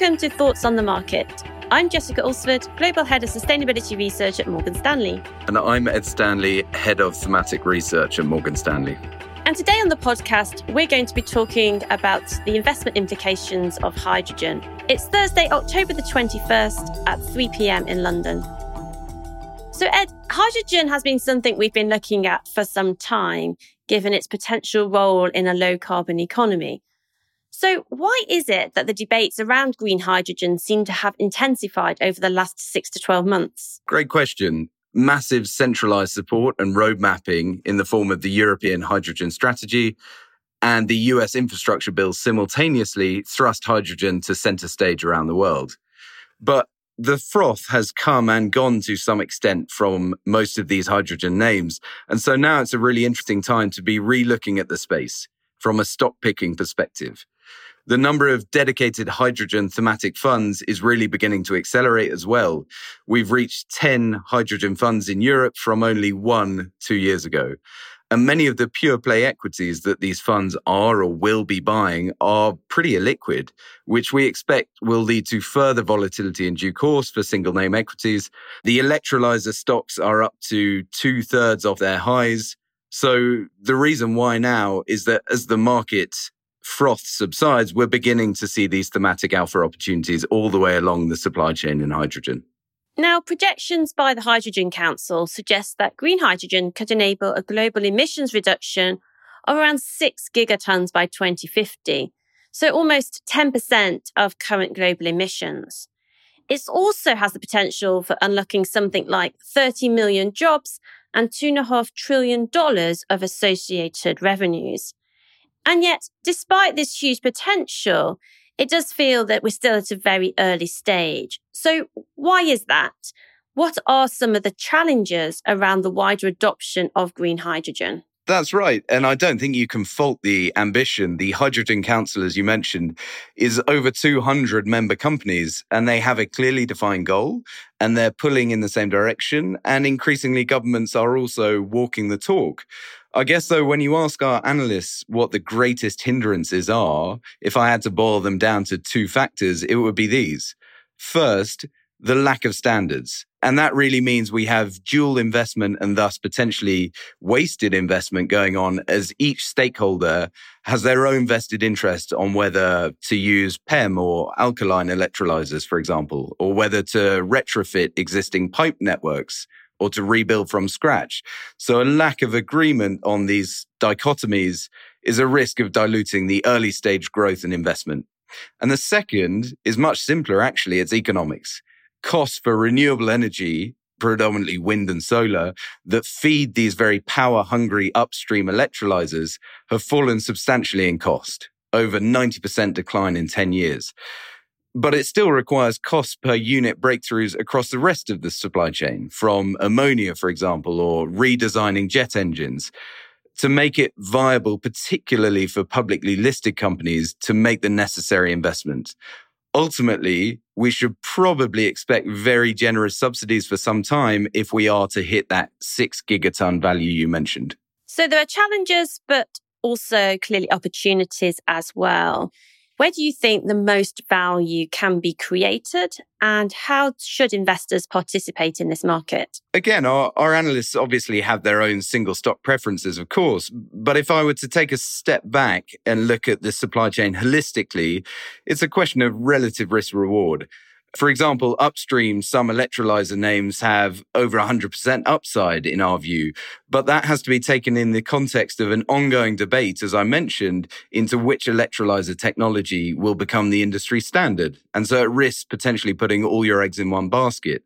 Welcome to Thoughts on the Market. I'm Jessica Alsford, Global Head of Sustainability Research at Morgan Stanley. And I'm Ed Stanley, Head of Thematic Research at Morgan Stanley. And today on the podcast, we're going to be talking about the investment implications of hydrogen. It's Thursday, October the 21st at 3 pm in London. So, Ed, hydrogen has been something we've been looking at for some time, given its potential role in a low carbon economy. So, why is it that the debates around green hydrogen seem to have intensified over the last six to 12 months? Great question. Massive centralized support and road mapping in the form of the European Hydrogen Strategy and the US infrastructure bill simultaneously thrust hydrogen to center stage around the world. But the froth has come and gone to some extent from most of these hydrogen names. And so now it's a really interesting time to be re-looking at the space from a stock picking perspective the number of dedicated hydrogen thematic funds is really beginning to accelerate as well. We've reached 10 hydrogen funds in Europe from only one two years ago. And many of the pure play equities that these funds are or will be buying are pretty illiquid, which we expect will lead to further volatility in due course for single name equities. The electrolyzer stocks are up to two thirds of their highs. So the reason why now is that as the market froth subsides, we're beginning to see these thematic alpha opportunities all the way along the supply chain in hydrogen. Now, projections by the Hydrogen Council suggest that green hydrogen could enable a global emissions reduction of around 6 gigatons by 2050, so almost 10% of current global emissions. It also has the potential for unlocking something like 30 million jobs and $2.5 trillion of associated revenues. And yet, despite this huge potential, it does feel that we're still at a very early stage. So why is that? What are some of the challenges around the wider adoption of green hydrogen? That's right. And I don't think you can fault the ambition. The Hydrogen Council, as you mentioned, is over 200 member companies and they have a clearly defined goal and they're pulling in the same direction. And increasingly, governments are also walking the talk. I guess though, when you ask our analysts what the greatest hindrances are, if I had to boil them down to two factors, it would be these. First, the lack of standards. And that really means we have dual investment and thus potentially wasted investment going on as each stakeholder has their own vested interest on whether to use PEM or alkaline electrolyzers, for example, or whether to retrofit existing pipe networks or to rebuild from scratch. So a lack of agreement on these dichotomies is a risk of diluting the early stage growth and investment. And the second is much simpler, actually. It's economics. Costs for renewable energy, predominantly wind and solar, that feed these very power hungry upstream electrolyzers have fallen substantially in cost, over 90% decline in 10 years but it still requires cost per unit breakthroughs across the rest of the supply chain, from ammonia, for example, or redesigning jet engines to make it viable, particularly for publicly listed companies to make the necessary investment. Ultimately, we should probably expect very generous subsidies for some time if we are to hit that six gigaton value you mentioned. So there are challenges, but also clearly opportunities as well. Where do you think the most value can be created and how should investors participate in this market? Again, our, our analysts obviously have their own single stock preferences, of course. But if I were to take a step back and look at the supply chain holistically, it's a question of relative risk reward. For example, upstream, some electrolyzer names have over 100% upside in our view, but that has to be taken in the context of an ongoing debate, as I mentioned, into which electrolyzer technology will become the industry standard. And so it risks potentially putting all your eggs in one basket.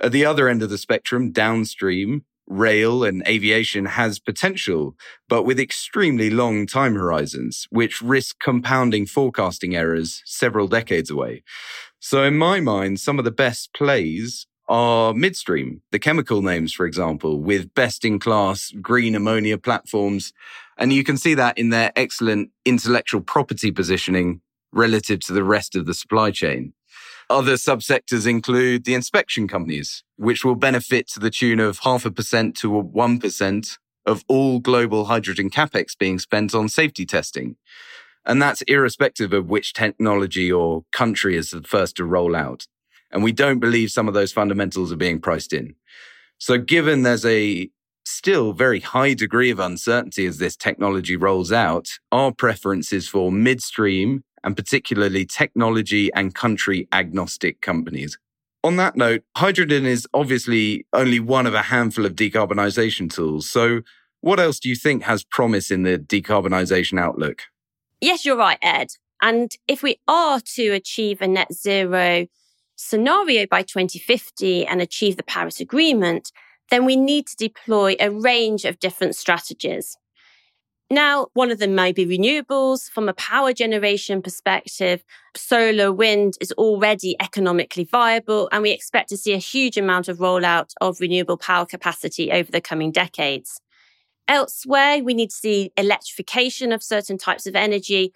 At the other end of the spectrum, downstream, rail and aviation has potential, but with extremely long time horizons, which risk compounding forecasting errors several decades away. So in my mind, some of the best plays are midstream, the chemical names, for example, with best in class green ammonia platforms. And you can see that in their excellent intellectual property positioning relative to the rest of the supply chain. Other subsectors include the inspection companies, which will benefit to the tune of half a percent to 1% of all global hydrogen capex being spent on safety testing. And that's irrespective of which technology or country is the first to roll out. And we don't believe some of those fundamentals are being priced in. So given there's a still very high degree of uncertainty as this technology rolls out, our preference is for midstream and particularly technology and country agnostic companies. On that note, hydrogen is obviously only one of a handful of decarbonisation tools. So, what else do you think has promise in the decarbonisation outlook? Yes, you're right, Ed. And if we are to achieve a net zero scenario by 2050 and achieve the Paris Agreement, then we need to deploy a range of different strategies. Now, one of them may be renewables. From a power generation perspective, solar, wind is already economically viable, and we expect to see a huge amount of rollout of renewable power capacity over the coming decades. Elsewhere, we need to see electrification of certain types of energy.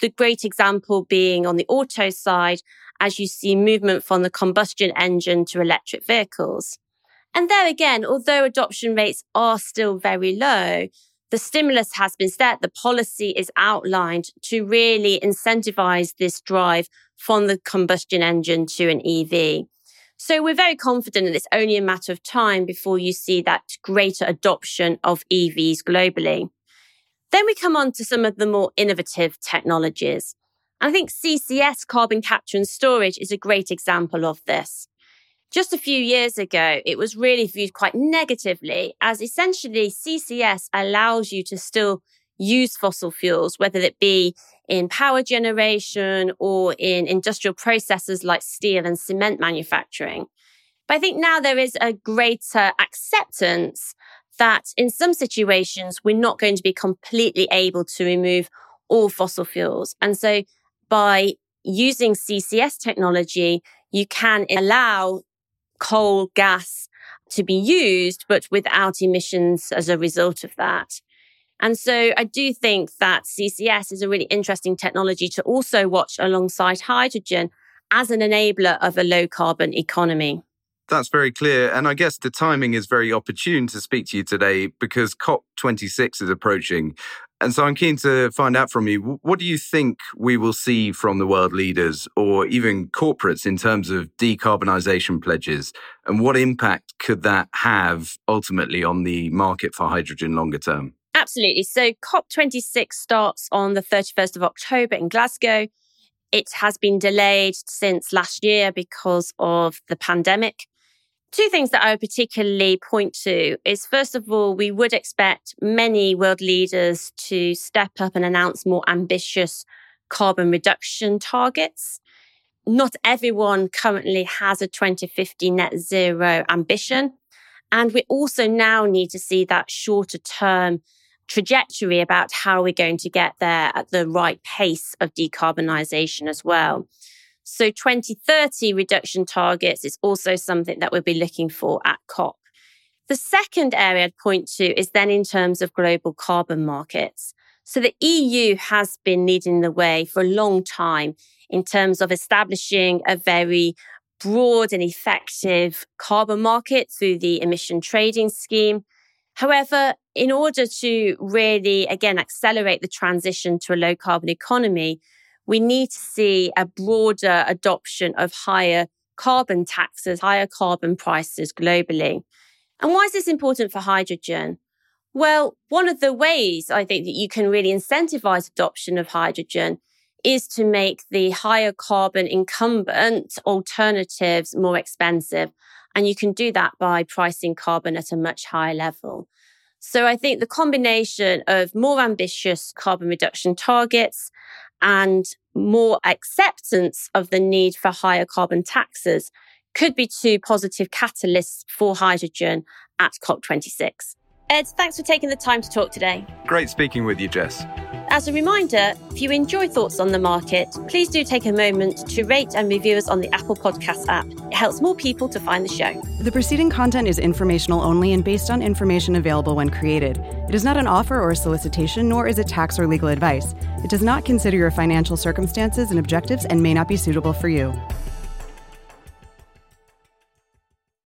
The great example being on the auto side, as you see movement from the combustion engine to electric vehicles. And there again, although adoption rates are still very low, the stimulus has been set, the policy is outlined to really incentivize this drive from the combustion engine to an EV. So we're very confident that it's only a matter of time before you see that greater adoption of EVs globally. Then we come on to some of the more innovative technologies. I think CCS carbon capture and storage is a great example of this. Just a few years ago, it was really viewed quite negatively as essentially CCS allows you to still use fossil fuels, whether it be in power generation or in industrial processes like steel and cement manufacturing. But I think now there is a greater acceptance that in some situations, we're not going to be completely able to remove all fossil fuels. And so by using CCS technology, you can allow coal, gas to be used, but without emissions as a result of that. And so I do think that CCS is a really interesting technology to also watch alongside hydrogen as an enabler of a low carbon economy. That's very clear. And I guess the timing is very opportune to speak to you today because COP26 is approaching. And so I'm keen to find out from you what do you think we will see from the world leaders or even corporates in terms of decarbonisation pledges? And what impact could that have ultimately on the market for hydrogen longer term? Absolutely. So COP26 starts on the 31st of October in Glasgow. It has been delayed since last year because of the pandemic. Two things that I would particularly point to is first of all, we would expect many world leaders to step up and announce more ambitious carbon reduction targets. Not everyone currently has a 2050 net zero ambition. And we also now need to see that shorter term trajectory about how we're going to get there at the right pace of decarbonisation as well. So 2030 reduction targets is also something that we'll be looking for at COP. The second area I'd point to is then in terms of global carbon markets. So the EU has been leading the way for a long time in terms of establishing a very broad and effective carbon market through the emission trading scheme. However, in order to really, again, accelerate the transition to a low carbon economy, we need to see a broader adoption of higher carbon taxes, higher carbon prices globally. And why is this important for hydrogen? Well, one of the ways I think that you can really incentivize adoption of hydrogen is to make the higher carbon incumbent alternatives more expensive. And you can do that by pricing carbon at a much higher level. So I think the combination of more ambitious carbon reduction targets and more acceptance of the need for higher carbon taxes could be two positive catalysts for hydrogen at COP26. Ed, thanks for taking the time to talk today. Great speaking with you, Jess. As a reminder, if you enjoy Thoughts on the Market, please do take a moment to rate and review us on the Apple Podcast app. It helps more people to find the show. The preceding content is informational only and based on information available when created. It is not an offer or a solicitation, nor is it tax or legal advice. It does not consider your financial circumstances and objectives and may not be suitable for you.